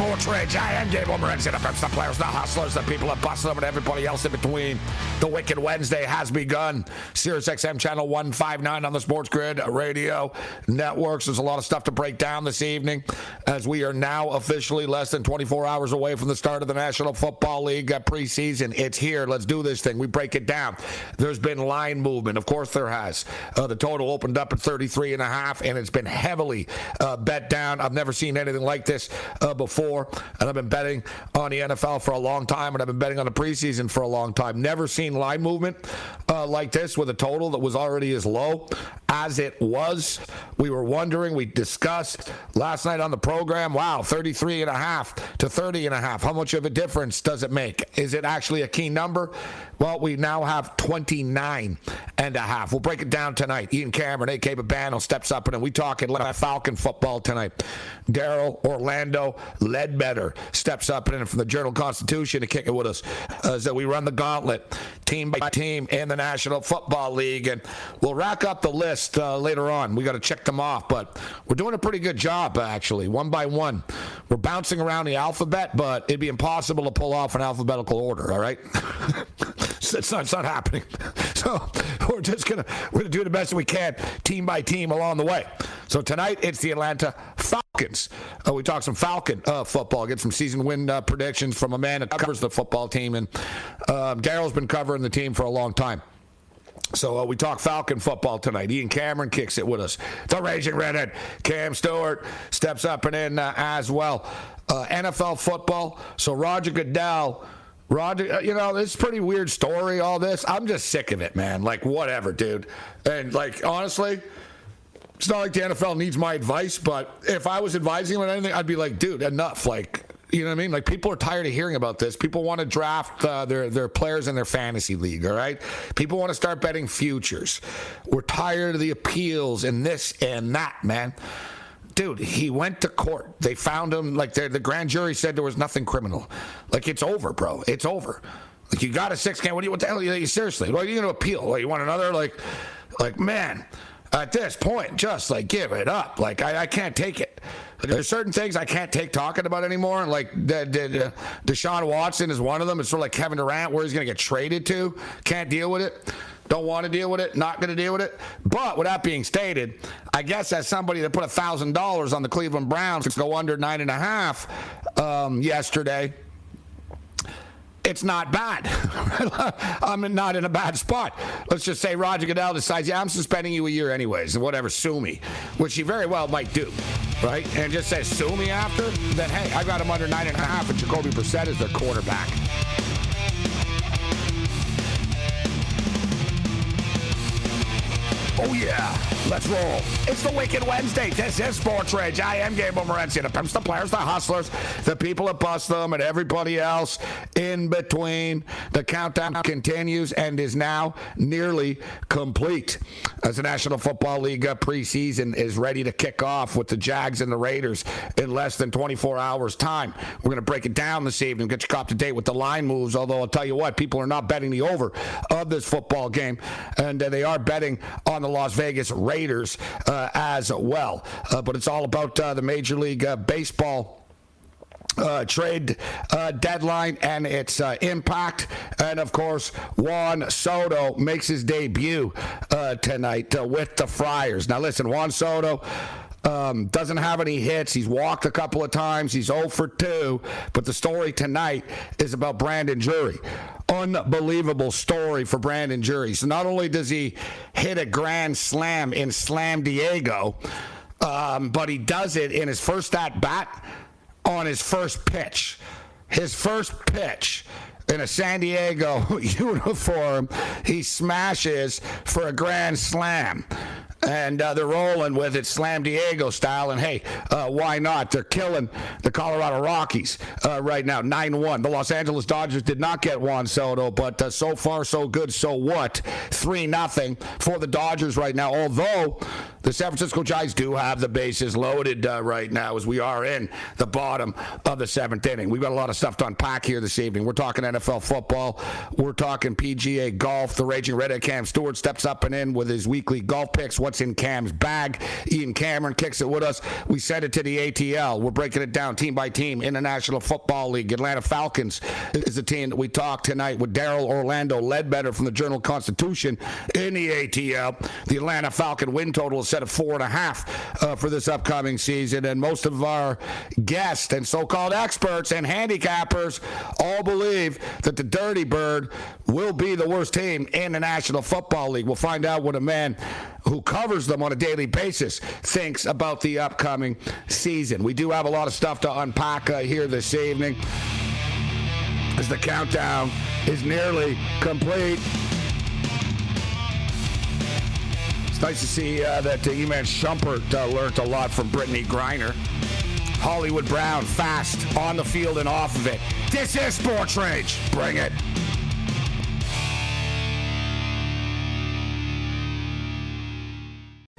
Sports Rage. I am Gabe Morency. It the players, the hustlers, the people that bust them, and everybody else in between. The Wicked Wednesday has begun. Sirius XM channel 159 on the Sports Grid radio networks. There's a lot of stuff to break down this evening as we are now officially less than 24 hours away from the start of the National Football League uh, preseason. It's here. Let's do this thing. We break it down. There's been line movement. Of course, there has. Uh, the total opened up at 33 and a half, and it's been heavily uh, bet down. I've never seen anything like this uh, before, and I've been betting on the NFL for a long time, and I've been betting on the preseason for a long time. Never seen line movement uh, like this with a total that was already as low as it was. We were wondering, we discussed last night on the program, wow, 33 and a half to 30 and a half. How much of a difference does it make? Is it actually a key number? Well, we now have 29 and a half. We'll break it down tonight. Ian Cameron, AK Babano steps up, and we talking Falcon football tonight. Daryl Orlando Ledbetter steps up and from the Journal Constitution to kick it with us as we run the gauntlet, team by team in the National Football League, and we'll rack up the list uh, later on. We got to check them off, but we're doing a pretty good job actually, one by one. We're bouncing around the alphabet, but it'd be impossible to pull off an alphabetical order. All right. it's not, it's not happening. So we're just gonna we're gonna do the best we can, team by team along the way. So tonight it's the Atlanta Falcons. Uh, we talk some Falcon uh, football, get some season win uh, predictions from a man that covers the football team, and um, Daryl's been covering the team for a long time. So uh, we talk Falcon football tonight. Ian Cameron kicks it with us. The Raging Redhead, Cam Stewart steps up and in uh, as well. Uh, NFL football. So Roger Goodell Roger, uh, you know, it's pretty weird story, all this. I'm just sick of it, man. Like, whatever, dude. And, like, honestly, it's not like the NFL needs my advice, but if I was advising him on anything, I'd be like, dude, enough. Like, you know what I mean? Like people are tired of hearing about this. People want to draft uh, their their players in their fantasy league. All right, people want to start betting futures. We're tired of the appeals and this and that, man dude, he went to court. They found him like the grand jury said there was nothing criminal. Like it's over, bro. It's over. Like you got a six can. What do you? What the hell? You, seriously? What are you going to appeal? Like, you want another? Like, like man. At this point, just like give it up. Like I, I can't take it. There's certain things I can't take talking about anymore. Like the, the, Deshaun Watson is one of them. It's sort of like Kevin Durant, where he's going to get traded to. Can't deal with it. Don't want to deal with it. Not going to deal with it. But with that being stated, I guess as somebody that put thousand dollars on the Cleveland Browns to go under nine and a half um, yesterday it's not bad. I'm not in a bad spot. Let's just say Roger Goodell decides, yeah, I'm suspending you a year anyways, and whatever, sue me, which he very well might do, right? And just says, sue me after, then hey, I got him under nine and a half, and Jacoby Brissett is their quarterback. Oh, yeah. Let's roll. It's the Wicked Wednesday. This is Sports. I am Gabriel Morency. The pimps, the players, the hustlers, the people that bust them, and everybody else in between. The countdown continues and is now nearly complete as the National Football League preseason is ready to kick off with the Jags and the Raiders in less than 24 hours' time. We're going to break it down this evening, get you up to date with the line moves. Although I'll tell you what, people are not betting the over of this football game, and uh, they are betting on the Las Vegas Raiders uh, as well. Uh, but it's all about uh, the Major League Baseball. Uh, trade uh, deadline and its uh, impact. And of course, Juan Soto makes his debut tonight with the Friars. Now, listen, Juan Soto. Um, doesn't have any hits. He's walked a couple of times. He's 0 for 2. But the story tonight is about Brandon Drury. Unbelievable story for Brandon Drury. So not only does he hit a grand slam in Slam Diego, um, but he does it in his first at bat on his first pitch. His first pitch in a San Diego uniform, he smashes for a grand slam and uh, they're rolling with it Slam Diego style. And hey, uh, why not? They're killing the Colorado Rockies uh, right now, 9 1. The Los Angeles Dodgers did not get Juan Soto, but uh, so far, so good. So what? 3 0 for the Dodgers right now. Although the San Francisco Giants do have the bases loaded uh, right now as we are in the bottom of the seventh inning. We've got a lot of stuff to unpack here this evening. We're talking NFL football, we're talking PGA golf. The Raging Redhead Cam Stewart steps up and in with his weekly golf picks. What's in Cam's bag. Ian Cameron kicks it with us. We send it to the ATL. We're breaking it down team by team in the National Football League. Atlanta Falcons is the team that we talk tonight with Daryl Orlando Ledbetter from the Journal Constitution in the ATL. The Atlanta Falcon win total is set at four and a half uh, for this upcoming season, and most of our guests and so-called experts and handicappers all believe that the Dirty Bird will be the worst team in the National Football League. We'll find out what a man who covers them on a daily basis thinks about the upcoming season. We do have a lot of stuff to unpack uh, here this evening as the countdown is nearly complete. Nice to see uh, that uh, Iman Shumpert uh, learned a lot from Brittney Griner. Hollywood Brown, fast on the field and off of it. This is Sports Rage. Bring it.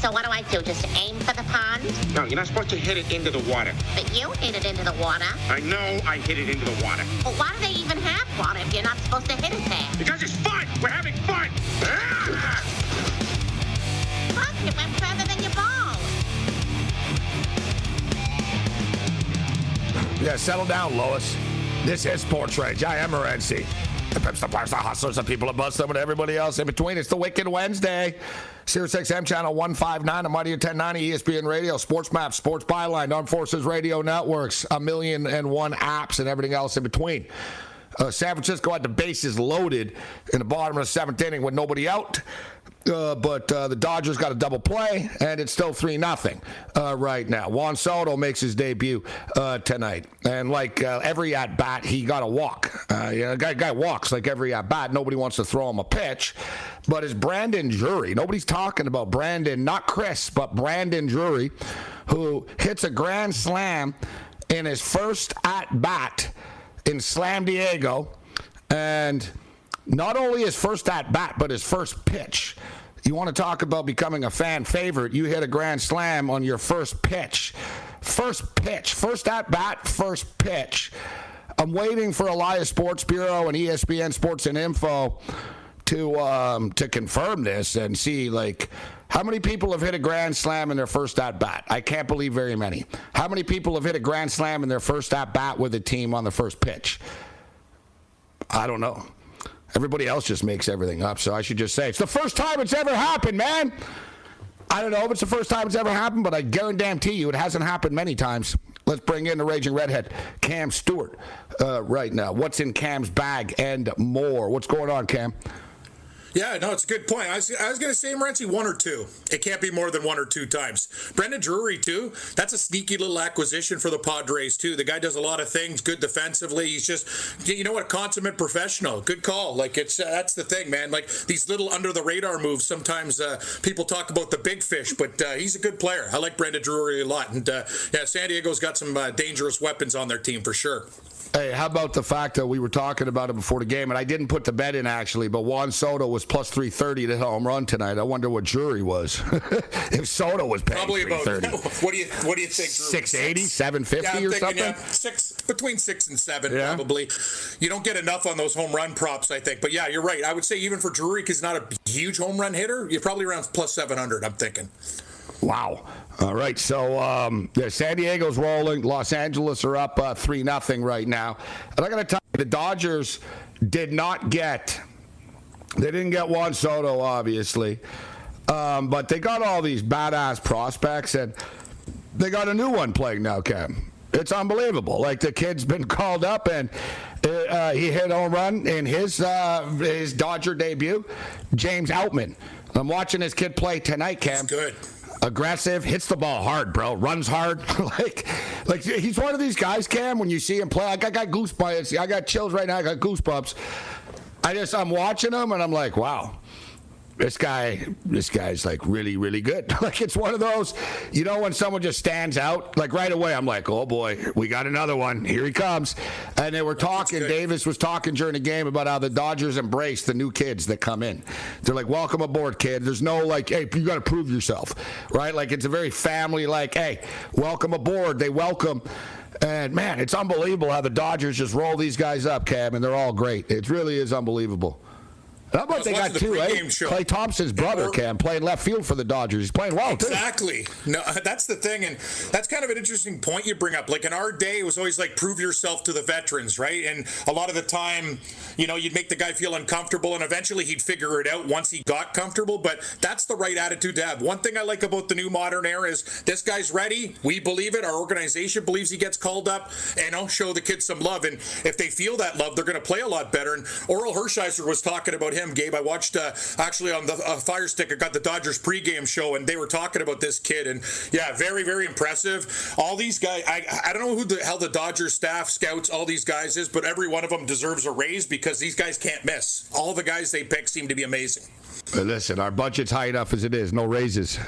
So what do I do? Just aim for the pond? No, you're not supposed to hit it into the water. But you hit it into the water. I know I hit it into the water. Well, why do they even have water if you're not supposed to hit it there? Because it's fun! We're having fun! Look, it went further than your ball. Yeah, settle down, Lois. This is Sports Rage. I am Morency. The pimps, the players, the hustlers, the people above them, and everybody else in between. It's the Wicked Wednesday. Sirius XM channel 159, a Mighty 1090, ESPN Radio, Sports Map, Sports Byline, Armed Forces Radio Networks, a million and one apps, and everything else in between. Uh, San Francisco had the bases loaded in the bottom of the seventh inning with nobody out. Uh, but uh, the Dodgers got a double play, and it's still 3 nothing uh, right now. Juan Soto makes his debut uh, tonight. And like uh, every at bat, he got a walk. Uh, you know, guy, guy walks like every at bat. Nobody wants to throw him a pitch. But it's Brandon Drury. Nobody's talking about Brandon, not Chris, but Brandon Drury, who hits a grand slam in his first at bat in Slam Diego. And not only his first at bat, but his first pitch. You want to talk about becoming a fan favorite? You hit a grand slam on your first pitch. First pitch, first at bat, first pitch. I'm waiting for Elias Sports Bureau and ESPN Sports and Info to um, to confirm this and see like how many people have hit a grand slam in their first at bat. I can't believe very many. How many people have hit a grand slam in their first at bat with a team on the first pitch? I don't know. Everybody else just makes everything up, so I should just say it's the first time it's ever happened, man. I don't know if it's the first time it's ever happened, but I guarantee you it hasn't happened many times. Let's bring in the raging redhead, Cam Stewart, uh, right now. What's in Cam's bag and more? What's going on, Cam? Yeah, no, it's a good point. I was, I was going to say, Morency, one or two. It can't be more than one or two times. Brandon Drury, too. That's a sneaky little acquisition for the Padres, too. The guy does a lot of things, good defensively. He's just, you know what, consummate professional. Good call. Like, it's uh, that's the thing, man. Like, these little under the radar moves, sometimes uh, people talk about the big fish, but uh, he's a good player. I like Brandon Drury a lot. And, uh, yeah, San Diego's got some uh, dangerous weapons on their team for sure. Hey, how about the fact that we were talking about it before the game, and I didn't put the bet in actually, but Juan Soto was plus three thirty to home run tonight. I wonder what Drury was. if Soto was paying Probably about 330. what do you what do you think? 680, 750 Yeah, I'm or something? yeah, six between six and seven Yeah. probably. You don't get enough on those home run props, I think. But yeah, you're right. I would say even for Drury, because he's not a huge home run hitter, you're probably around plus seven hundred. I'm thinking. Wow. All right. So um, yeah, San Diego's rolling. Los Angeles are up uh, three nothing right now. And I got to tell you, the Dodgers did not get. They didn't get Juan Soto, obviously, um, but they got all these badass prospects, and they got a new one playing now, Cam. It's unbelievable. Like the kid's been called up, and uh, he hit home run in his uh, his Dodger debut. James Outman. I'm watching this kid play tonight, Cam Good. Aggressive, hits the ball hard, bro. Runs hard. like, like he's one of these guys, Cam. When you see him play, I got goosebumps. I got chills right now. I got goosebumps. I just I'm watching him and I'm like, wow. This guy, this guy's like really, really good. like it's one of those, you know, when someone just stands out, like right away, I'm like, oh boy, we got another one. Here he comes. And they were talking. Davis was talking during the game about how the Dodgers embrace the new kids that come in. They're like, welcome aboard, kid. There's no like, hey, you got to prove yourself, right? Like it's a very family, like, hey, welcome aboard. They welcome. And man, it's unbelievable how the Dodgers just roll these guys up, Cam, and they're all great. It really is unbelievable. How about they got the two, eh? show. Klay Thompson's brother, Cam, playing left field for the Dodgers. He's playing well, too. Exactly. No, that's the thing, and that's kind of an interesting point you bring up. Like in our day, it was always like prove yourself to the veterans, right? And a lot of the time, you know, you'd make the guy feel uncomfortable, and eventually he'd figure it out once he got comfortable. But that's the right attitude to have. One thing I like about the new modern era is this guy's ready. We believe it. Our organization believes he gets called up, and I'll show the kids some love. And if they feel that love, they're going to play a lot better. And Orel Hershiser was talking about him, Gabe. I watched uh, actually on the uh, Fire Stick. I got the Dodgers pregame show, and they were talking about this kid. And yeah, very, very impressive. All these guys, I, I don't know who the hell the Dodgers staff, scouts, all these guys is, but every one of them deserves a raise because these guys can't miss. All the guys they pick seem to be amazing. Uh, Listen, our budget's high enough as it is. No raises.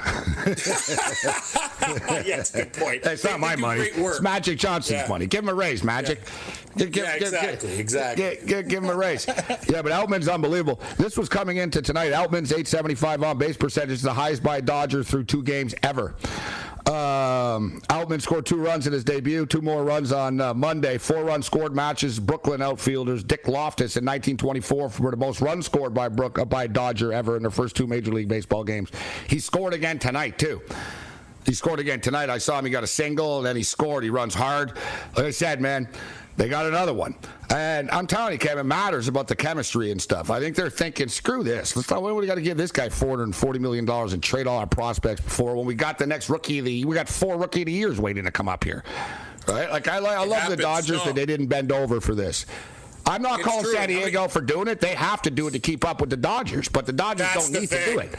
yeah, it's a good point. It's They- not my money. It's Magic Johnson's Yeah. money. Give him a raise, Magic. Give, give- Yeah, give- exactly, give- exactly. Give, give- give him a raise. yeah, but Outman's unbelievable. This was coming into tonight. Outman's 875 on base percentage is the highest by a Dodger through two games ever. Um, Outman scored two runs in his debut, two more runs on uh, Monday. Four runs scored matches Brooklyn outfielders Dick Loftus in 1924 for the most runs scored by Brook uh, by Dodger ever in their first two Major League Baseball games. He scored again tonight too. He scored again tonight. I saw him. He got a single, and then he scored. He runs hard. Like I said, man, They got another one. And I'm telling you, Kevin, it matters about the chemistry and stuff. I think they're thinking, screw this. Let's not, we got to give this guy $440 million and trade all our prospects before when we got the next rookie of the We got four rookie of the years waiting to come up here. Right? Like, I, I love happens, the Dodgers no. that they didn't bend over for this. I'm not It's calling true. San I mean- Diego for doing it. They have to do it to keep up with the Dodgers, but the Dodgers don't need to do it.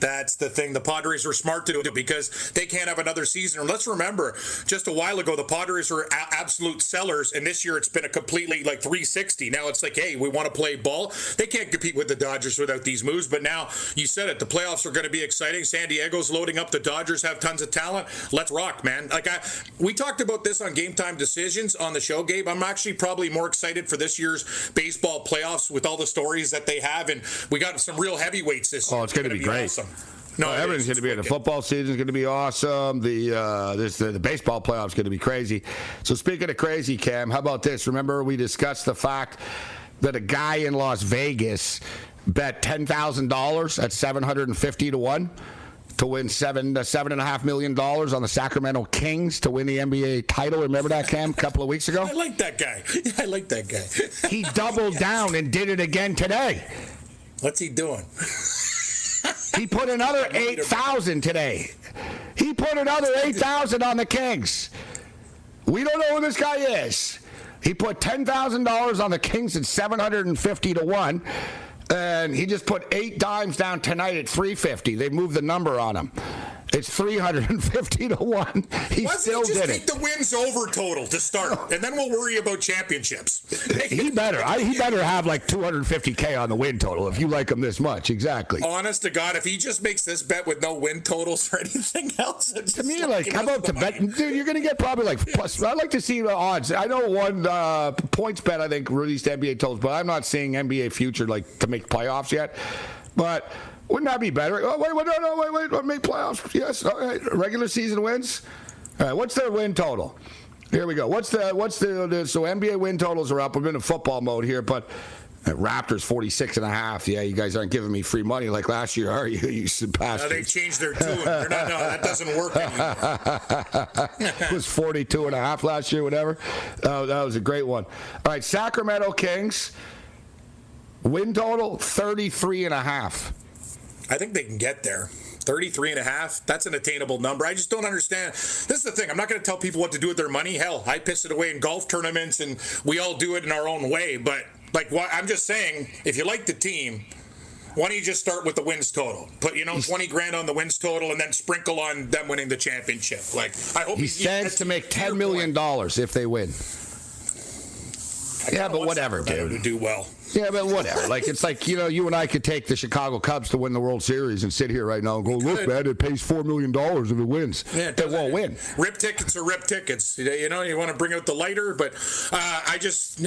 That's the thing. The Padres were smart to do it because they can't have another season. And let's remember, just a while ago, the Padres were a- absolute sellers, and this year it's been a completely like 360. Now it's like, hey, we want to play ball. They can't compete with the Dodgers without these moves. But now you said it, the playoffs are going to be exciting. San Diego's loading up. The Dodgers have tons of talent. Let's rock, man. Like I, we talked about this on Game Time Decisions on the show, Gabe. I'm actually probably more excited for this year's baseball playoffs with all the stories that they have, and we got some real heavyweights this oh, year. Oh, it's gonna be great. Awesome. No, it everything's going to be. The football season's going to be awesome. The uh, this the, the baseball playoffs going to be crazy. So speaking of crazy, Cam, how about this? Remember we discussed the fact that a guy in Las Vegas bet ten thousand dollars at seven hundred and fifty to one to win seven to seven and a half million dollars on the Sacramento Kings to win the NBA title. Remember that, Cam, a couple of weeks ago? I like that guy. I like that guy. He doubled down and did it again today. What's he doing? He put another eight thousand today. He put another eight thousand on the Kings. We don't know who this guy is. He put ten thousand dollars on the Kings at seven hundred and fifty to one, and he just put eight dimes down tonight at three fifty. They moved the number on him. It's three hundred and fifty to one. He Why still he just did take it. the wins over total to start, and then we'll worry about championships. He better. I, he better have like two hundred fifty k on the win total if you like him this much. Exactly. Honest to God, if he just makes this bet with no win totals or anything else, it's To me, like, how about the to bet? Dude, you're going to get probably like plus. I'd like to see the odds. I know one uh, PointsBet. I think released NBA totals, but I'm not seeing NBA future like to make playoffs yet. But wouldn't that be better? Oh, wait, wait, no, no, wait, wait, make playoffs? Yes, all right. Regular season wins. All right, what's their win total? Here we go. What's the what's the, the so NBA win totals are up. We're in football mode here, but. uh, Raptors 46 and a half. Yeah, you guys aren't giving me free money like last year, are you? You Now they bastards. changed their tune. They're not, no, that doesn't work anymore. it was 42 and a half last year, whatever. Uh, that was a great one. All right, Sacramento Kings. Win total 33 and a half. I think they can get there. 33 and a half, that's an attainable number. I just don't understand. This is the thing. I'm not going to tell people what to do with their money. Hell, I piss it away in golf tournaments and we all do it in our own way. But, like, what I'm just saying, if you like the team, why don't you just start with the wins total? Put, you know, 20 grand on the wins total and then sprinkle on them winning the championship. Like, I hope He you- stands to make $10 million point. if they win. Yeah, but whatever, dude. To do well. Yeah, but whatever. Like it's like you know, you and I could take the Chicago Cubs to win the World Series and sit here right now and go, look, could. man, it pays four million dollars if it wins. Yeah, it won't win. Rip tickets are rip tickets. You know, you want to bring out the lighter, but uh, I just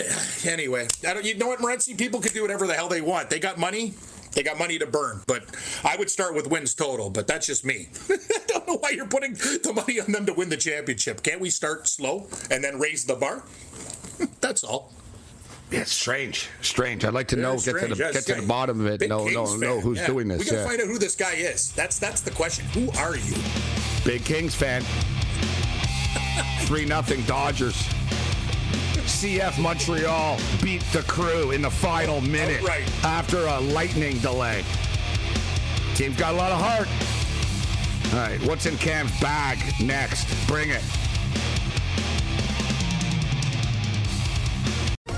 anyway. I don't. You know what, Morency? People can do whatever the hell they want. They got money. They got money to burn. But I would start with wins total. But that's just me. I don't know why you're putting the money on them to win the championship. Can't we start slow and then raise the bar? that's all. Yeah, it's strange, strange. I'd like to know, get to the Yeah, get to the bottom of it. Big No, no, Kings know fan. who's Yeah. doing this. We gotta find out who this guy is. That's that's the question. Who are you? Big Kings fan. 3 nothing Dodgers. CF Montreal beat the crew in the final minute Outright. after a lightning delay. Team's got a lot of heart. All right, what's in Cam's bag next? Bring it.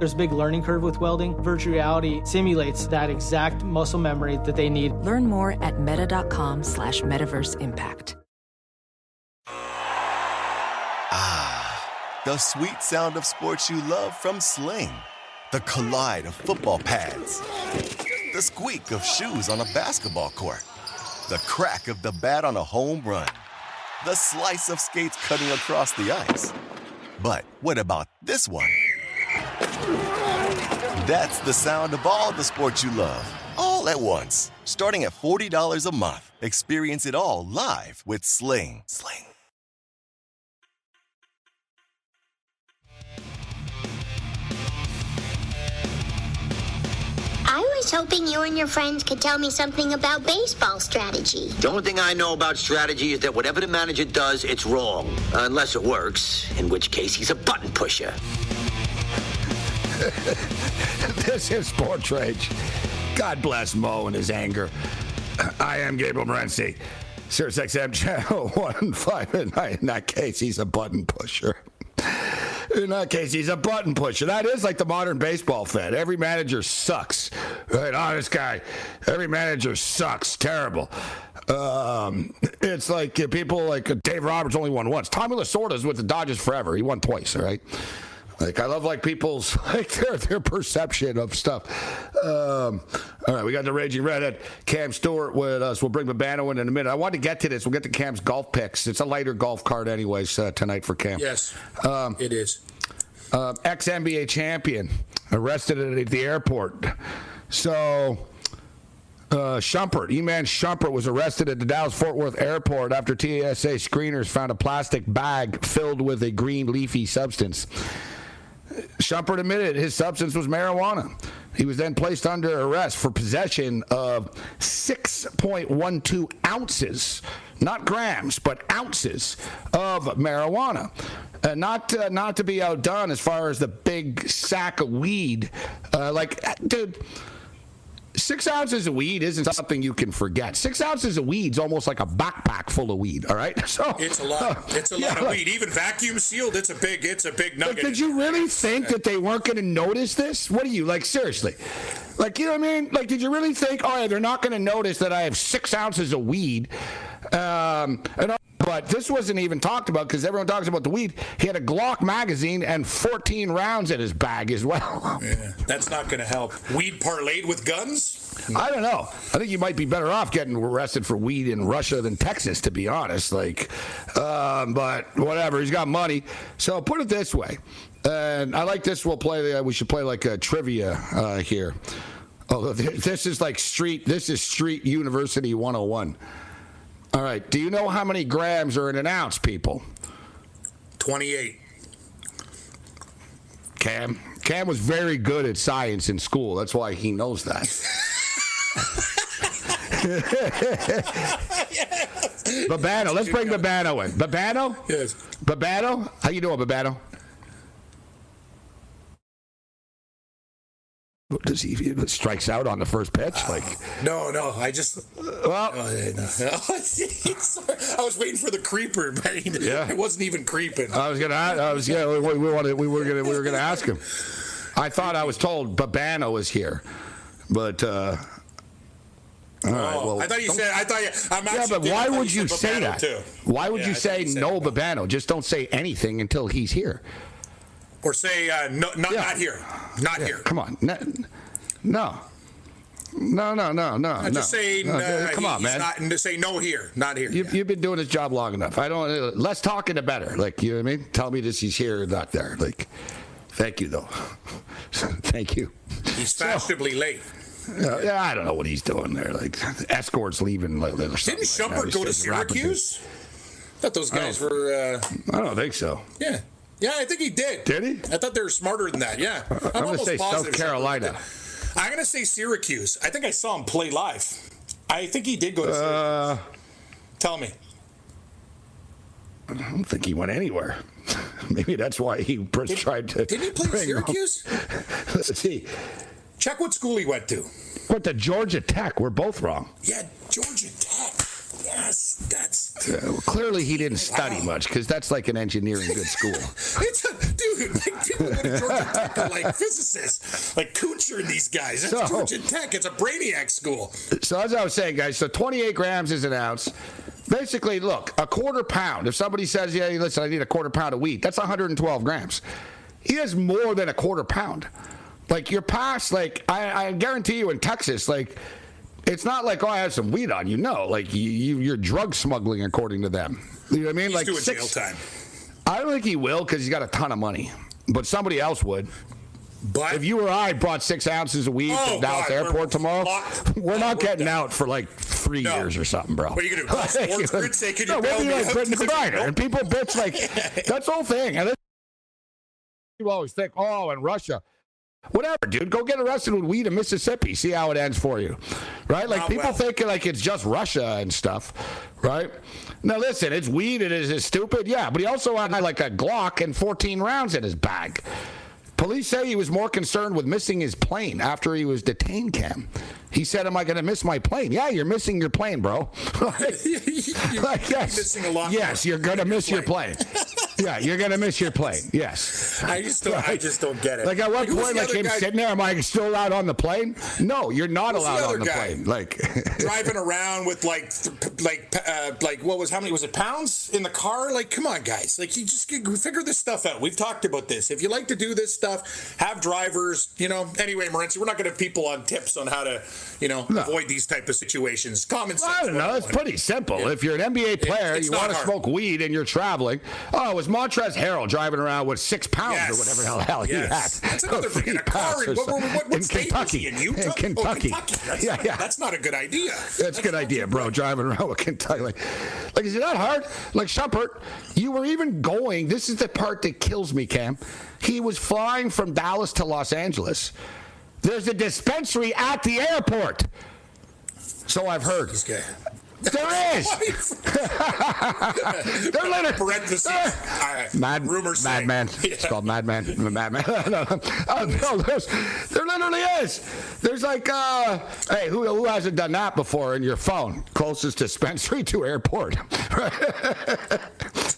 There's a big learning curve with welding. Virtual reality simulates that exact muscle memory that they need. Learn more at meta.com slash metaverse impact. Ah, the sweet sound of sports you love from Sling. The collide of football pads. The squeak of shoes on a basketball court. The crack of the bat on a home run. The slice of skates cutting across the ice. But what about this one? That's the sound of all the sports you love, all at once. Starting at $40 a month. Experience it all live with Sling. Sling. I was hoping you and your friends could tell me something about baseball strategy. The only thing I know about strategy is that whatever the manager does, it's wrong. Unless it works, in which case he's a button pusher. this is Sports Rage. God bless Mo and his anger. I am Gabriel Morency. Sirius XM channel 159. In that case, he's a button pusher. In that case, he's a button pusher. That is like the modern baseball fan. Every manager sucks. Right? This guy. Every manager sucks. Terrible. Um, it's like uh, people like uh, Dave Roberts only won once. Tommy Lasorda's with the Dodgers forever. He won twice. All right. Like I love like people's like their their perception of stuff. Um, all right, we got the raging redhead Cam Stewart with us. We'll bring Babano in in a minute. I want to get to this. We'll get to Cam's golf picks. It's a lighter golf card, anyways, uh, tonight for Cam. Yes, um, it is. Uh, Ex NBA champion arrested at the airport. So. Uh, Shumpert, Iman Shumpert was arrested at the Dallas Fort Worth airport after TSA screeners found a plastic bag filled with a green leafy substance. Shumpert admitted his substance was marijuana. He was then placed under arrest for possession of 6.12 ounces, not grams, but ounces of marijuana. Uh, not uh, not to be outdone as far as the big sack of weed. Uh, like, dude. Six ounces of weed isn't something you can forget. Six ounces of weed's almost like a backpack full of weed. All right, so it's a lot. It's a yeah, lot of like- weed. Even vacuum sealed, it's a big. It's a big Like, nugget. did you really think that they weren't going to notice this? What are you like? Seriously, like you know what I mean? Like, did you really think? Oh, yeah, they're not going to notice that I have six ounces of weed? Um, and but this wasn't even talked about because everyone talks about the weed. He had a Glock magazine and 14 rounds in his bag as well. Yeah, that's not going to help. Weed parlayed with guns? I don't know. I think you might be better off getting arrested for weed in Russia than Texas, to be honest. Like, um, but whatever. He's got money. So put it this way, and I like this. We'll play. Uh, we should play like a trivia uh, here. Oh, this is like street. This is street university 101. All right. Do you know how many grams are in an ounce, people? 28. Cam. Cam was very good at science in school. That's why he knows that. Babano, let's bring Babano in. Babano? Yes. Babano? How you doing, Babano? Does he strikes out on the first pitch? Like, No, no. I just. well, Oh, yeah, no. I was waiting for the creeper, but Yeah. it wasn't even creeping. I was gonna, I was yeah, we, we wanted, we were gonna, we were gonna ask him. I thought I was told Babano was here, but uh, all right. Oh, Well, I thought you said. I thought you. I'm Yeah, but did- I why would you say that? Too. Why would you say no. Babano? Just don't say anything until he's here. Or say uh, no, not, Yeah. not here, not here. Come on, no, no, no, no, no. I no. just say. No, uh, come on, man. Not, to say no here, not here. You, You've been doing this job long enough. I don't. Uh, less talking, the better. Like you know what I mean. Tell me this. He's here, not there. Like, thank you though. thank you. He's fashionably late. Uh, yeah, I don't know what he's doing there. Like escorts leaving. Like, Didn't like. Shumpert go to just Syracuse? thought those guys were. Uh, I don't think so. yeah, yeah, I think he did. Did he? I thought they were smarter than that. Yeah, I'm, I'm gonna almost say South Carolina. I'm gonna say Syracuse. I think I saw him play live. I think he did go to Syracuse. Uh, Tell me. I don't think he went anywhere. Maybe that's why he pr- tried to. Didn't he play Syracuse? Let's see. Check what school he went to. Went to Georgia Tech. We're both wrong. Yeah, Georgia Tech. Yes, that's. Uh, well, clearly, he didn't study much because that's like an engineering good school. It's a dude. Like people go to Georgia Tech are like physicists, like Kuchar and these guys. That's So- Georgia Tech. It's a brainiac school. So as I was saying, guys, so 28 grams is an ounce. Basically, look, a quarter pound. If somebody says, "Yeah, listen, I need a quarter pound of wheat," that's 112 grams. He has more than a quarter pound. Like you're past. Like I, I guarantee you, in Texas, like it's not like oh, I have some weed on you. No, like you, you, you're drug smuggling according to them. You know what I mean? He's like doing six- jail time. I don't think he will because he's got a ton of money. But somebody else would. But if you or I brought six ounces of weed Oh, from Dallas God, we're Airport tomorrow, locked- we're not we're getting out for like three No. years or something, bro. What are you gonna do? Call Sports Grid, say, "Can you no, bail me like out?" Griner, and people bitch like that's the whole thing. And people always think, oh, in Russia. Whatever, dude. Go get arrested with weed in Mississippi. See how it ends for you, right? Like Not people well. think like it's just Russia and stuff, right? Now listen, it's weed. It is it's stupid, yeah. But he also had like a Glock and 14 rounds in his bag. Police say he was more concerned with missing his plane after he was detained. Cam, he said, "Am I going to miss my plane?" Yeah, you're missing your plane, bro. like, You're like, yes, missing a lot yes, you're going to miss your plane. yeah, you're going to miss your plane. Yes. I just don't. I just don't get it. Like at what who's point, the like him guy sitting there, am I still allowed on the plane? No, you're not Who's allowed other on the guy? plane. Like, driving around with like, th- like, uh, like what was how many was it pounds in the car? Like, come on, guys! Like, you just get, figure this stuff out. We've talked about this. If you like to do this stuff, have drivers. You know. Anyway, Morency, we're not going to have people on tips on how to, you know, avoid these type of situations. Common sense. I don't know. It's pretty simple. If you're an NBA player, it's you want to smoke weed and you're traveling. Oh, it was Montrezl Harrell driving around with six pounds Yes. or whatever the hell, Yes. he had. That's another thing. In a car, in, what, what, what, in Kentucky. in? Utah? In oh, Kentucky. Oh, Kentucky. That's, yeah, not, yeah. that's not a good idea. That's a good idea, bro. Driving around with Kentucky, like, like is it that hard? Like Shumpert, you were even going. This is the part that kills me, Cam. He was flying from Dallas to Los Angeles. There's a dispensary at the airport. So I've heard. There is. They're literally Parentheses. Right. Mad, Rumors. Madman. It's called Madman. Madman. no, uh, no, there's, there literally is. There's like, uh, hey, who, who hasn't done that before in your phone? Closest dispensary to airport.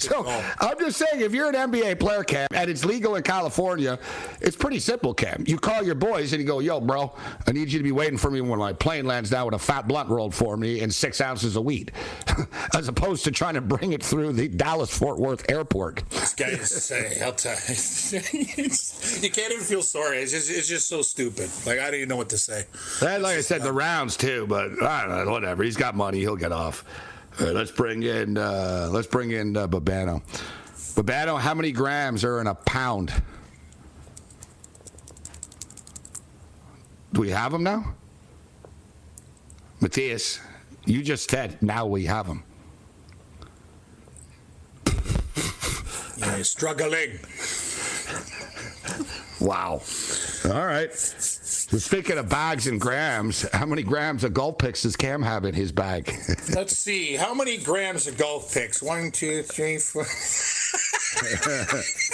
So I'm just saying, if you're an NBA player, Cam, and it's legal in California, it's pretty simple, Cam. You call your boys and you go, yo, bro, I need you to be waiting for me when my plane lands down with a fat blunt rolled for me and six ounces of weed, as opposed to trying to bring it through the Dallas Fort Worth airport. This guy is say, I'll tell you. You can't even feel sorry. It's just, it's just so stupid. Like I don't even know what to say. And like I said, the rounds too, but I don't know, whatever. He's got money; he'll get off. All right, let's bring in uh, let's bring in uh, Babano. Babano, how many grams are in a pound? Do we have them now? Matthias, you just said now we have them. You're struggling. Wow. All right. Speaking of bags and grams, how many grams of golf picks does Cam have in his bag? Let's see. How many grams of golf picks? One, two, three, four.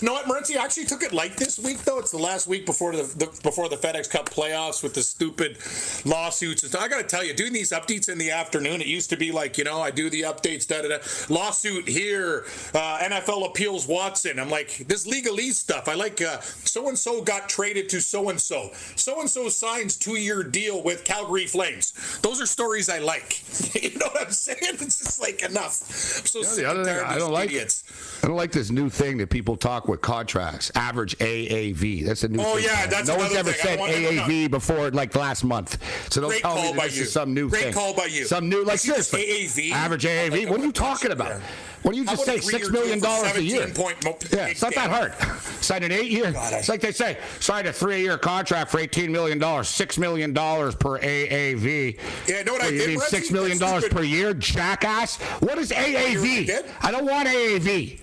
Know what, Morency actually took it light this week, though. It's the last week before the, the before the FedEx Cup playoffs with the stupid lawsuits. And. I got to tell you, doing these updates in the afternoon, it used to be like, you know, I do the updates, da da da. Lawsuit here, uh, NFL appeals Watson. I'm like, this legalese stuff. I like so and so got traded to so and so. So and so signs two year deal with Calgary Flames. Those are stories I like. you know what I'm saying? It's just like enough. I'm so sick the other thing I don't like, idiots. I don't like this new thing that people talk with contracts. Average AAV. That's a new. Oh, yeah, that's no one's ever thing. Said don't want- no, no. AAV before, like last month. So don't Great tell me call that by this you. is some new thing. Great thing. call by you. Some new, like I see this seriously, AAV. average AAV. Like, what are you talking about? What don't you How just say six million dollars a year? point Yeah, it's not that hard. Sign an eight-year. It's like they say, sign a three-year contract for eighteen million dollars, six million dollars per AAV. Yeah, know what I you did, mean six million dollars per year, jackass? What is AAV? I don't want AAV.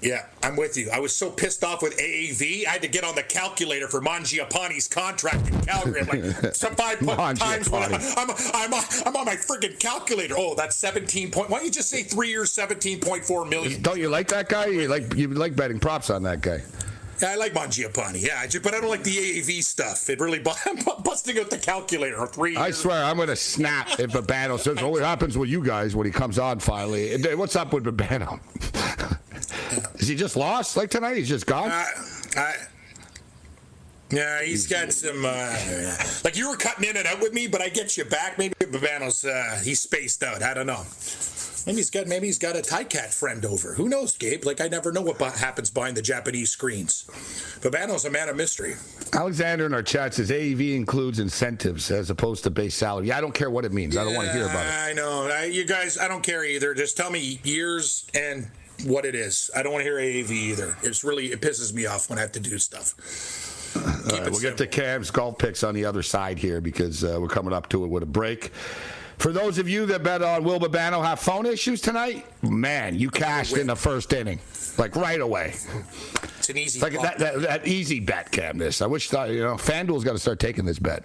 Yeah, I'm with you. I was so pissed off with AAV, I had to get on the calculator for Mangiapane's contract in Calgary. I'm like, five times when I'm, I'm, I'm, on- I'm on my friggin' calculator. Oh, that's 17 point. Why don't you just say three years, 17.4 million? Don't you like that guy? You like you like betting props on that guy? Yeah, I like Mangiapane. Yeah, but I don't like the AAV stuff. It really I'm busting out the calculator. Three. I swear, I'm going to snap if Babano says, "Oh, it happens with you guys when he comes on finally." What's up with Babano? Is he just lost like tonight? He's just gone. Uh, I, yeah, he's got some. Uh, like you were cutting in and out with me, but I get you back. Maybe Babano's uh, he's spaced out. I don't know. Maybe he's got maybe he's got a Ticat friend over. Who knows, Gabe? Like I never know what happens behind the Japanese screens. Babano's a man of mystery. Alexander in our chat says AAV includes incentives as opposed to base salary. Yeah, I don't care what it means. I don't want to hear about it. I know. I, you guys, I don't care either. Just tell me years and what it is. I don't want to hear AAV either. It's really it pisses me off when I have to do stuff. Right, we'll get to Cam's golf picks on the other side here because uh, we're coming up to it with a break. For those of you that bet on Will Babano have phone issues tonight, man, you cashed in the first inning, like right away. It's an easy, like that, that, that, easy bet, Cam. This I wish uh, you know FanDuel's got to start taking this bet.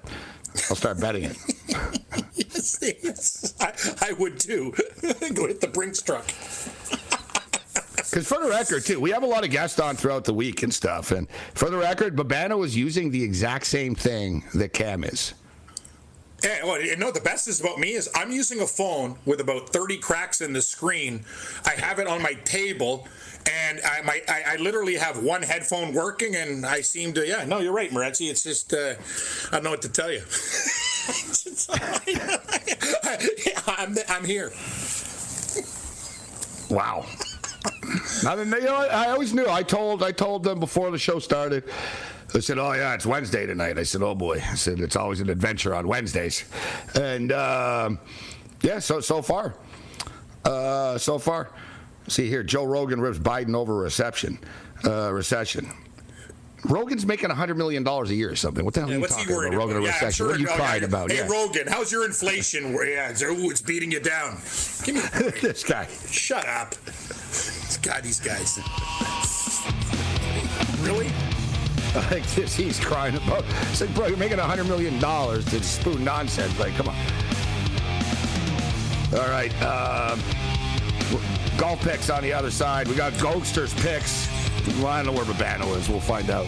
I'll start betting it. yes, yes, I, I would too. Go hit the Brinks truck. Because for the record, too, we have a lot of guests on throughout the week and stuff. And for the record, Babano is using the exact same thing that Cam is. Yeah, well, you know, the best is about me is I'm using a phone with about 30 cracks in the screen. I have it on my table, and I, my, I, I literally have one headphone working, and I seem to, yeah, no, you're right, Morency. It's just, uh, I don't know what to tell you. I'm, I'm here. Wow. Now, you know, I always knew. I told I told them before the show started. I said, "Oh yeah, it's Wednesday tonight." I said, "Oh boy," I said, "It's always an adventure on Wednesdays," and um, yeah, so so far, uh, so far, see here, Joe Rogan rips Biden over reception, uh, recession. Rogan's making hundred million dollars a year or something. What the hell yeah, are you talking about? Rogan? Yeah, recession. Sure, what are you crying about? Hey yeah. Rogan, how's your inflation? Yeah, ooh, it's beating you down. Give me this guy. Shut up. God, these guys. Really? Like this, he's crying about. It's like, bro, you're making a hundred million dollars to spoon nonsense. Like, come on. All right, um, golf picks on the other side. We got Gokster's picks. I don't know where Babano is. We'll find out.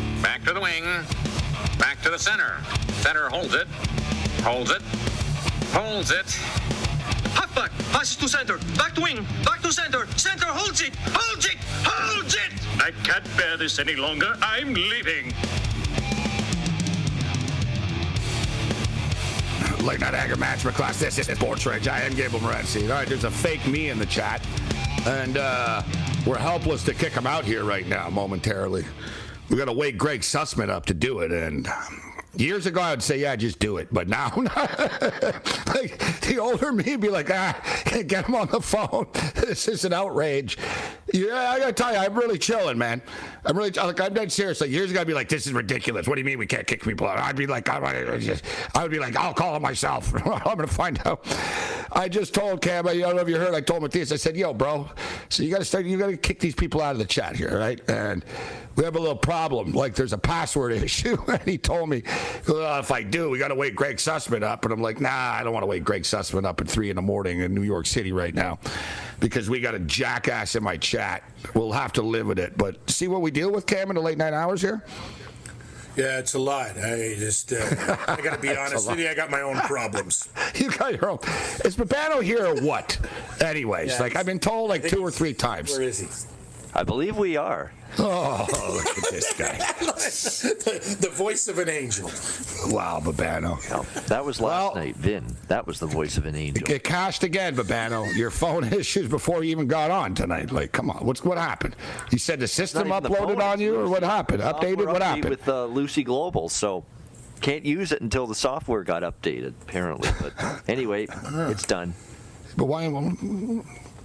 Back to the wing. Back to the center. Center holds it. Holds it. Holds it. Halfback passes to center. Back to wing. Back to center. Center holds it. Holds it. Holds it. I can't bear this any longer. I'm leaving. Late night anger match class. This is Sports Rage. I am Gabe Morency. All right, there's a fake me in the chat, and uh, we're helpless to kick him out here right now momentarily. We got to wake Greg Sussman up to do it, and Years ago, I would say, yeah, just do it. But now, like, the older me would be like, ah, get him on the phone. This is an outrage. Yeah, I got to tell you, I'm really chilling, man. I'm really, like, I'm dead serious. Like, years ago, I'd be like, this is ridiculous. What do you mean we can't kick people out? I'd be like, I, just, I would be like, I'll call him myself. I'm to find out. I just told Cam, I don't know if you heard, I told Matthias, I said, yo, bro, so you got to start, you got to kick these people out of the chat here, right? And we have a little problem. Like, there's a password issue. and he told me, well, if I do, we got to wake Greg Sussman up. And I'm like, nah, I don't want to wake Greg Sussman up at three in the morning in New York City right now because we got a jackass in my chat. We'll have to live with it. But see what we deal with, Cam, in the late night hours here? Yeah, it's a lot. I just, uh, I got to be honest with you, I got my own problems. you got your own. Is Babano here or what? Anyways, yeah, like I've been told like two or three times. Where is he? I believe we are. Oh, look at this guy. the, the, voice of an angel. Wow, Babano. that was last well, night, Vin. That was the voice of an angel. Get cashed again, Babano. Your phone issues before you even got on tonight. Like, come on. What's what happened? You said the system uploaded the on you, or what happened? Updated? What happened? With uh, Lucy Global, so can't use it until the software got updated, apparently. But anyway, it's done. But why?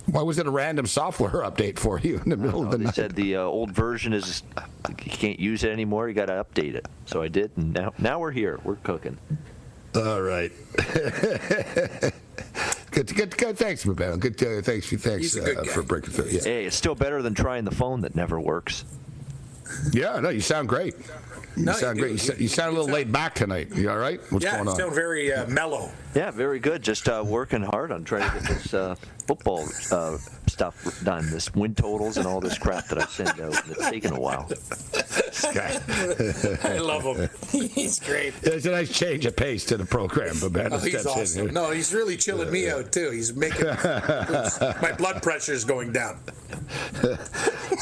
Why was it a random software update for you in the middle of the they night? said the uh, old version is you can't use it anymore. You got to update it. So I did, and now now we're here. We're cooking. All right. good, good, good. Thanks, Babano. Good. To uh, thanks, thanks uh, for breaking through. Yeah. Hey, it's still better than trying the phone that never works. Yeah, no, you sound great. You no, sound you great. You, you, sound a little laid back tonight. You all right? What's yeah, going on? Yeah, sound very uh, mellow. Yeah, very good. Just uh, working hard on trying to get this uh, football uh, stuff done. This win totals and all this crap that I send out. And it's taken a while. I love him. He's great. There's a nice change of pace to the program, but man, oh, he's awesome. No, he's really chilling me out too. He's making my blood pressure is going down.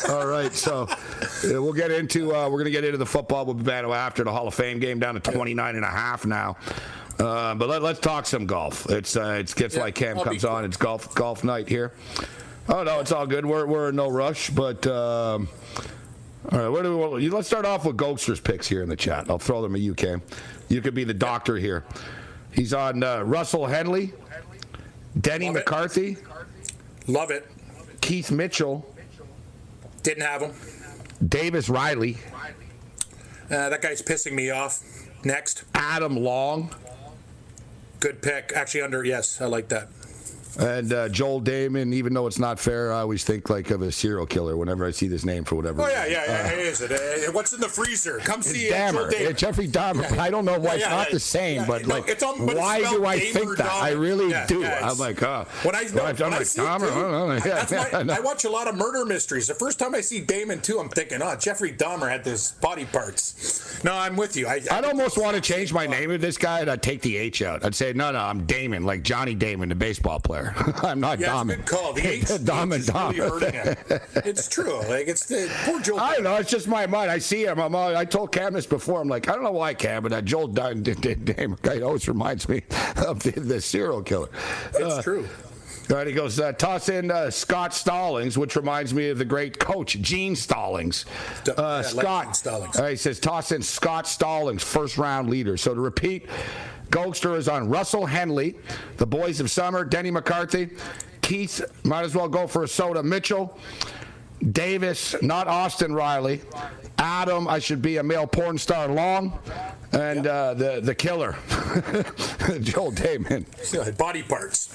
all right, so we'll get into uh, we're going to get into the football with Babano after the Hall of Fame game down to 29 and a half now. Uh, but let, us talk some golf. It's uh, it gets yeah, like Cam I'll comes on. It's golf golf night here. Oh no, it's all good. We're we're in no rush, but. Um, all right, where do we, want? let's start off with Gokster's picks here in the chat. I'll throw them at you, Cam. You could be the doctor here. He's on uh, Russell Henley, Denny Love McCarthy. It. Love it. Keith Mitchell. Didn't have him. Davis Riley. Uh, that guy's pissing me off. Next. Adam Long. Good pick. Actually, under, yes, I like that. And uh, Joel Dahmen, even though it's not fair, I always think like of a serial killer whenever I see this name for whatever. Oh yeah, yeah, yeah. Uh, is it? Uh, what's in the freezer? Come see uh, Dahmer. Dahmen. Jeffrey Dahmer. Yeah. I don't know why yeah, it's not the same, but like, it's on, but why do I think that? I really do. I'm like, oh. When I, no, when I'm like Dahmer, I. I watch a lot of murder mysteries. The first time I see Damon too, I'm thinking, oh, Jeffrey Dahmer had this body parts. No, I'm with you. I, would almost want to change my name of this guy and I'd take the H out. I'd say, no, no, I'm Damon, like Johnny Damon, the baseball player. I'm not yeah, Dom. It's call. The H, Dom and Dom. Really it. It's true. Like it's the poor Joel. I don't know. It's just my mind. I see him. I'm, I told Cam this before. I'm like, I don't know why Cam, but that Joel Dame guy always reminds me of the, the serial killer. It's uh, true. All right, he goes, uh, toss in uh, Scott Stallings, which reminds me of the great coach, Gene Stallings. Uh, yeah, Scott. Stallings. All right, he says, toss in Scott Stallings, first round leader. So to repeat, Gokster is on Russell Henley, the boys of summer, Denny McCarthy, Keith, might as well go for a soda, Mitchell, Davis, not Austin Riley, Adam, I should be a male porn star long, and uh, the the killer, Joel Dahmen. Body parts.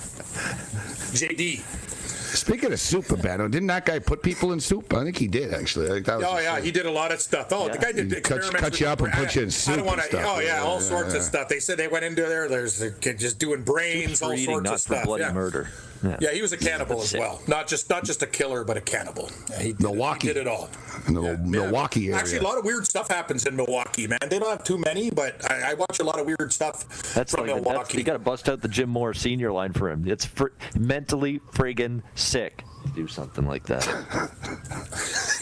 JD. Speaking of soup, Babano, didn't that guy put people in soup? I think he did actually. I think that was oh yeah, he did a lot of stuff. Oh, yeah. the guy did cut, cut you up and put you in soup. I don't want to. Oh yeah, all yeah, sorts yeah. of stuff. They said they went into there. There's just doing brains, all eating, sorts of stuff. bloody murder. Yeah. yeah. he was a cannibal as well. Not just not just a killer, but a cannibal. Yeah, he did Milwaukee it, he did it all. In the yeah. Milwaukee area. Actually, a lot of weird stuff happens in Milwaukee, man. They don't have too many, but I, I watch a lot of weird stuff that's from like Milwaukee. That's, you got to bust out the Jim Mora senior line for him. It's fr- mentally friggin' sick to do something like that.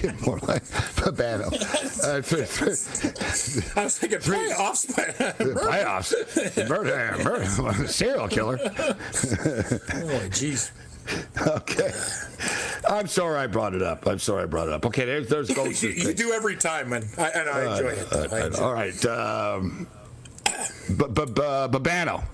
Jim Mora like Babano. Uh, for, for, I was thinking playoffs. playoffs. Murder, murder, serial killer. oh, jeez. Okay. I'm sorry I brought it up. I'm sorry I brought it up. Okay, there's there's goats. you, you do every time, man. I, and I enjoy it. Uh, I enjoy all right. Um, B- B- B- Babano.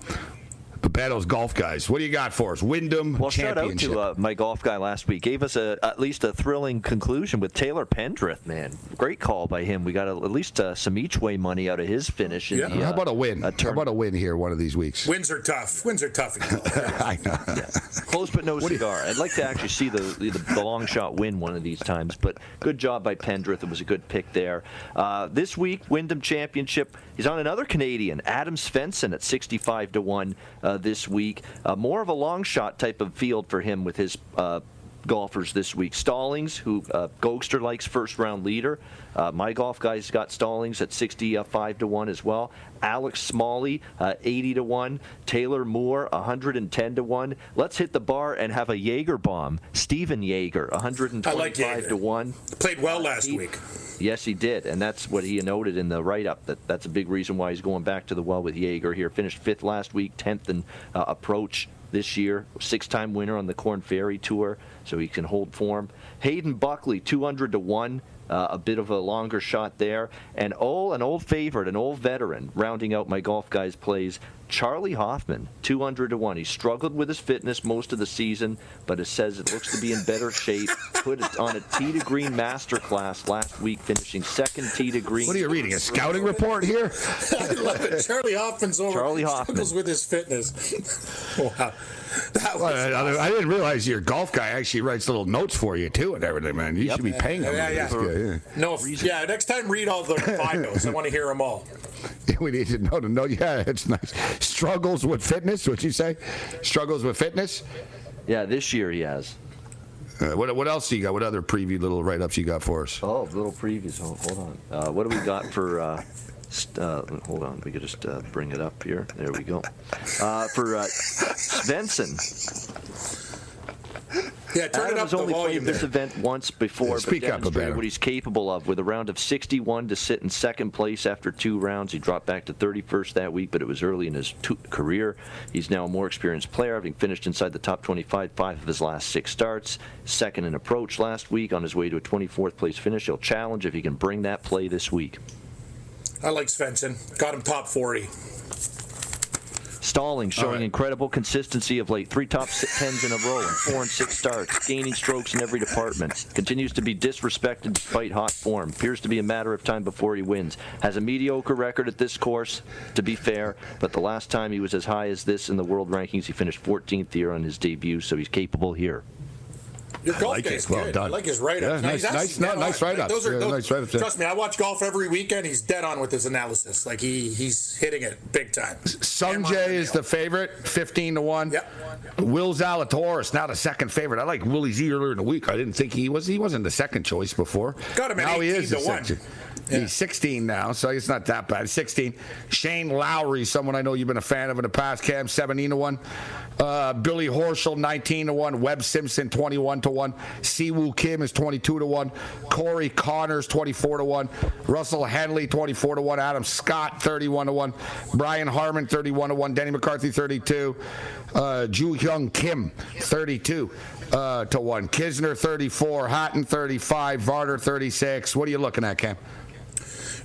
Babano's golf guys. What do you got for us? Wyndham Well, shout out to uh, my golf guy last week. Gave us a at least a thrilling conclusion with Taylor Pendrith. Man, great call by him. We got a, at least uh, some each way money out of his finish. In Yeah. the, How uh, about a win? a How about a win here one of these weeks? Wins are tough. Wins are tough. I know. Close but no cigar. I'd like to actually see the, the the long shot win one of these times. But good job by Pendrith. It was a good pick there. Uh, this week, Wyndham Championship. He's on another Canadian, Adam Svensson, at 65 to one uh, this week. Uh, more of a long shot type of field for him with his. Uh, golfers this week. Stallings, who uh, Gokster likes first round leader. Uh, my golf guys got Stallings at 65 to 1 as well. Alex Smalley, uh, 80 to 1. Taylor Moore, 110 to 1. Let's hit the bar and have a Jaeger bomb. Stephen Jaeger, 125 Jaeger. to 1. Played well last He- week. Yes, he did, and that's what he noted in the write-up. That that's a big reason why he's going back to the well with Jaeger here. Finished fifth last week, tenth in uh, approach this year. Six-time winner on the Corn Ferry Tour, so he can hold form. Hayden Buckley, 200 to one. Uh, a bit of a longer shot there, and oh, an old favorite, an old veteran, rounding out my golf guys plays. Charley Hoffman, 200 to 1. He struggled with his fitness most of the season, but it says it looks to be in better shape. Put it on a tee to green masterclass last week, finishing second tee to green. What are you reading? A scouting report here? I love it. Charley Hoffman's over. Charley Hoffman. struggles with his fitness. wow. That was Well, I, I didn't realize your golf guy actually writes little notes for you too and everything, man. You should be paying him. Yeah, yeah. This guy, yeah. No, f- yeah. Next time, read all the bios. I want to hear them all. We need to know to know. Yeah, it's nice. Struggles with fitness. What you say? Struggles with fitness. Yeah, this year he has. Uh, what what else do you got? What other preview little write ups you got for us? Oh, little previews. Hold, hold on. Uh, what do we got for? Uh, st- uh, hold on. We could just uh, bring it up here. There we go. Uh, for uh, Svensson. Yeah, turn it Adam up has the only played volume this event once before, Yeah, speak but up a demonstrated what he's capable of with a round of 61 to sit in second place after two rounds. He dropped back to 31st that week, but it was early in his two- career. He's now a more experienced player, having finished inside the top 25 five of his last six starts. Second in approach last week on his way to a 24th place finish. He'll challenge if he can bring that play this week. I like Svensson. Got him top 40. Stalling showing right. incredible consistency of late. Three top tens in a row and four and six starts. Gaining strokes in every department. Continues to be disrespected despite hot form. Appears to be a matter of time before he wins. Has a mediocre record at this course, to be fair, but the last time he was as high as this in the world rankings, he finished 14th here on his debut, so he's capable here. Your golf like guy's. Well good. done. I like his write-ups. Yeah, nice- nice- no, nice write-ups. Those are Yeah, those- nice write-ups. Trust me, I watch golf every weekend. He's dead on with his analysis. Like he he's hitting it big time. Sung Jae is the favorite, 15 to 1. Yep. Will Zalatoris, now the second favorite. I like Willie Z earlier in the week. I didn't think he was he wasn't the second choice before. Got him now he is to the 1. Second. He's 16 now, so it's not that bad. 16. Shane Lowry, someone I know you've been a fan of in the past. Cam 17 to 1. Uh, Billy Horschel 19 to 1. Webb Simpson 21 to 1. Siwoo Kim is 22 to 1. Corey Conners 24 to 1. Russell Henley 24 to 1. Adam Scott 31 to 1. Brian Harman 31 to 1. Denny McCarthy 32. Uh, Joohyung Kim 32 uh, to 1. Kisner 34. Hatton 35. Varner 36. What are you looking at, Cam?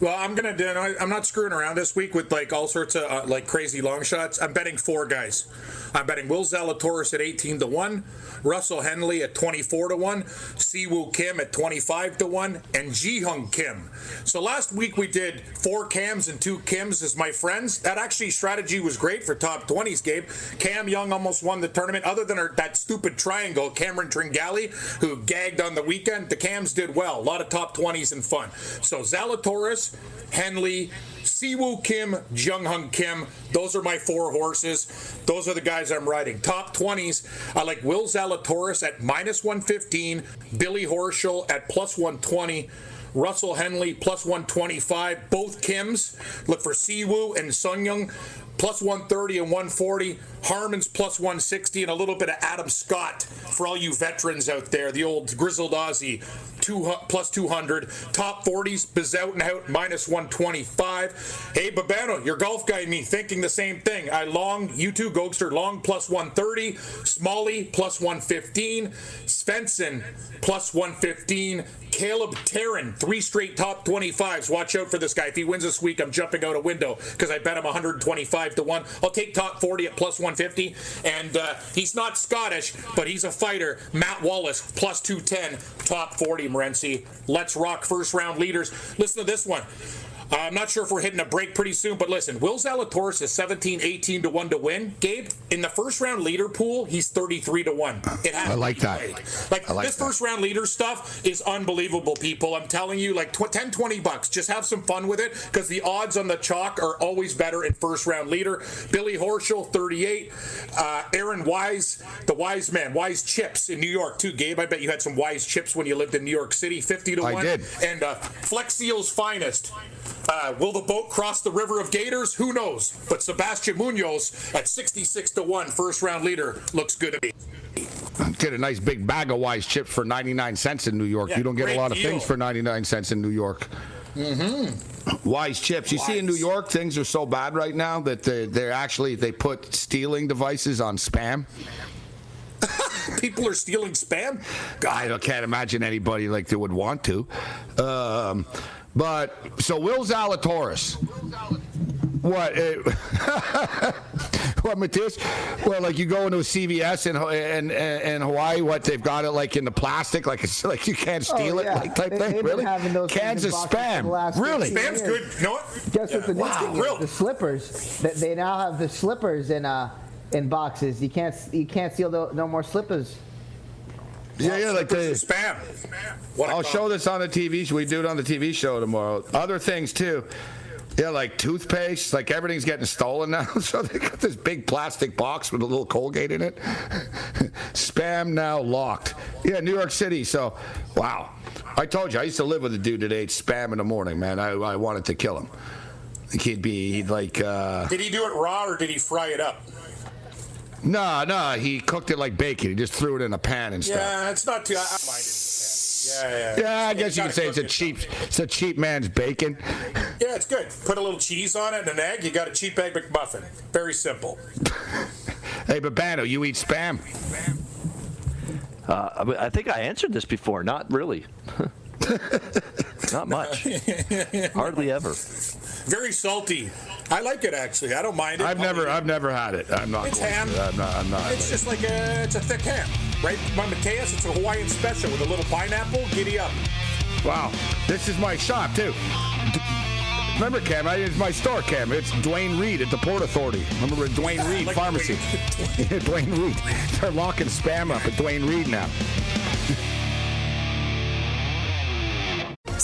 Well, I'm gonna do. I'm not screwing around this week with like all sorts of uh, like crazy long shots. I'm betting four guys. I'm betting Will Zalatoris at 18 to one, Russell Henley at 24 to one, Siwoo Kim at 25 to one, and Ji Hung Kim. So last week we did four Cams and two Kims as my friends. That actually strategy was great for top 20s, Gabe. Cam Young almost won the tournament. Other than her, that stupid triangle, Cameron Tringale, who gagged on the weekend, the Cams did well. A lot of top 20s and fun. So Zalatoris, Henley, Siwoo Kim, Jung Hung Kim. Those are my four horses. Those are the guys I'm riding. Top 20s, I like Will Zalatoris at minus 115, Billy Horschel at plus 120. Russell Henley plus 125. Both Kims. Look for Siwoo and Sung Young plus 130 and 140. Harman's plus 160 and a little bit of Adam Scott for all you veterans out there. The old grizzled Aussie, two, plus 200. Top 40s, Bezuidenhout, minus 125. Hey, Babano, your golf guy and me thinking the same thing. I long, you too, Gokster, long plus 130. Smalley plus 115. Svensson plus 115. Callum Tarren, three straight top 25s. Watch out for this guy. If he wins this week, I'm jumping out a window because I bet him 125 to 1. I'll take top 40 at plus 150. And uh, he's not Scottish, but he's a fighter. Matt Wallace, plus 210, top 40, Morency. Let's rock first round leaders. Listen to this one. I'm not sure if we're hitting a break pretty soon, but listen, Will Zalatoris is 17, 18 to 1 to win. Gabe, in the first round leader pool, he's 33 to 1. It has I like that. Played. Like, I like this that. first round leader stuff is unbelievable, people. I'm telling you, like tw- 10, 20 bucks. Just have some fun with it because the odds on the chalk are always better in first round leader. Billy Horschel, 38. Uh, Aaron Wise, the wise man, Wise Chips in New York, too. Gabe, I bet you had some Wise Chips when you lived in New York City, 50 to I 1. did. And uh, Flex Seal's finest. Uh, will the boat cross the river of Gators? Who knows? But Sebastian Munoz at 66 to 1, first round leader, looks good to me. Get a nice big bag of Wise chips for 99 cents in New York. Yeah, you don't get a lot of deal. things for 99 cents in New York. Mm-hmm. Wise chips. You see, in New York, things are so bad right now that they, they're actually they put stealing devices on spam. People are stealing spam. I can't imagine anybody like they would want to. Um, but so Will Zalatoris. What? Uh, what, Matthias? Well, like you go into a CVS in, in, in Hawaii, what they've got it like in the plastic, like it's like you can't steal Oh, it, like type They- thing. really? Cans of things in boxes for the spam. Really? 15 Spam's good. You know what? Guess what the next Wow. thing is? The slippers. That they now have the slippers in uh in boxes. You can't you can't steal the, no more slippers. Yeah, yeah, like the spam. What I'll show this on the TV. show. We do it on the TV show tomorrow. Other things too. Yeah, like toothpaste. Like everything's getting stolen now. So they got this big plastic box with a little Colgate in it. Spam now locked. Yeah, New York City. So, wow. I told you I used to live with a dude that ate spam in the morning. Man, I, I wanted to kill him. He'd be he'd like. Uh, Did he do it raw or did he fry it up? No, no, he cooked it like bacon. He just threw it in a pan and stuff. Yeah, it's not too. I, I mind it. Yeah, yeah. Yeah, I guess you could say it's a cook it. cheap, it's a cheap man's bacon. Yeah, it's good. Put a little cheese on it and an egg. You got a cheap egg McMuffin. Very simple. Hey, Babano, you eat spam? Uh, I think I answered this before. Not really. Not much. Hardly ever. Very salty. I like it actually. I don't mind it. I've I'll never. I've never had it. I'm not. It's ham. I'm not. I'm not. It's just like a, it's a thick ham, right? My Mateus, it's a Hawaiian special with a little pineapple. Giddy up. Wow, this is my shop too. Remember, Cam? I- It's my store, Cam. It's Duane Reade at the Port Authority. Remember Duane Reade Like Pharmacy? Duane Reade. They're locking spam up at Duane Reade now.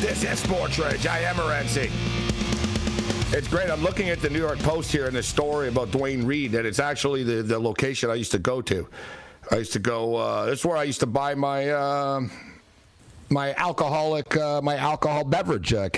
This is Sports. I am Morency. It's great. I'm looking at the New York Post here in the story about Duane Reade, that it's actually the, the location I used to go to. I used to go. Uh, that's where I used to buy my uh, my alcoholic uh, my alcohol beverage uh,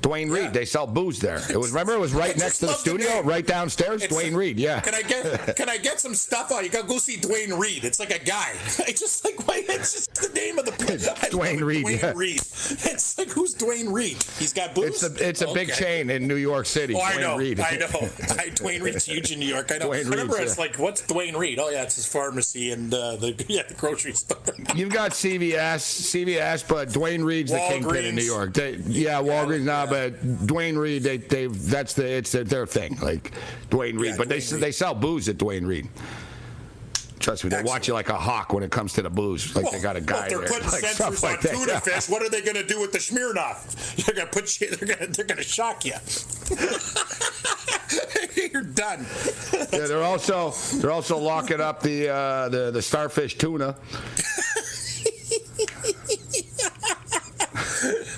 can. Duane Reade. They sell booze there. It was remember it was right next to the love the studio, right downstairs. It's like- Reade. Yeah. Can I get Can I get some stuff on? You got to go see Duane Reade. It's like a guy. I just like why it's just the name of the love Duane Reade, Dwayne yeah. Reed. It's like who's Duane Reade? He's got booze. It's a it's a big chain in New York City. Oh, I know, Reade. I know. I, Duane Reade's huge in New York. I know. Dwayne I remember Reed's, it's yeah. like, what's Duane Reade? Oh yeah, it's his pharmacy and uh, the yeah the grocery store. You've got CVS, CVS, but Duane Reade's the kingpin in New York. They, yeah, Walgreens now, but Duane Reade, they, they, that's the, it's their, their thing. Like Duane Reade, but they, they sell booze at Duane Reade. Trust me, they watch you like a hawk when it comes to the booze. Like they got a Well, guy if they're there, putting like sensors stuff on like tuna fish. What are they going to do with the Smirnoff? They're going to put you. They're going to they're going to shock you. You're done. Yeah, they're also they're also locking up the uh, the the StarKist tuna.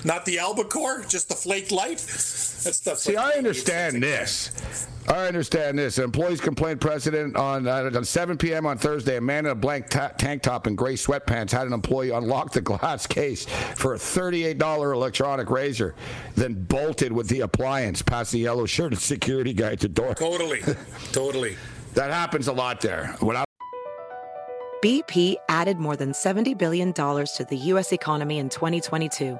Not the albacore, just the flake light. That stuff. See, I understand this. I understand this. Employees complained president on uh, on 7 p.m. on Thursday. A man in a blank ta- tank top and gray sweatpants had an employee unlock the glass case for a $38 electronic razor, then bolted with the appliance past the yellow shirted security guy at the door. Totally, totally. That happens a lot there. When I BP added more than $70 billion to the U.S. economy in 2022.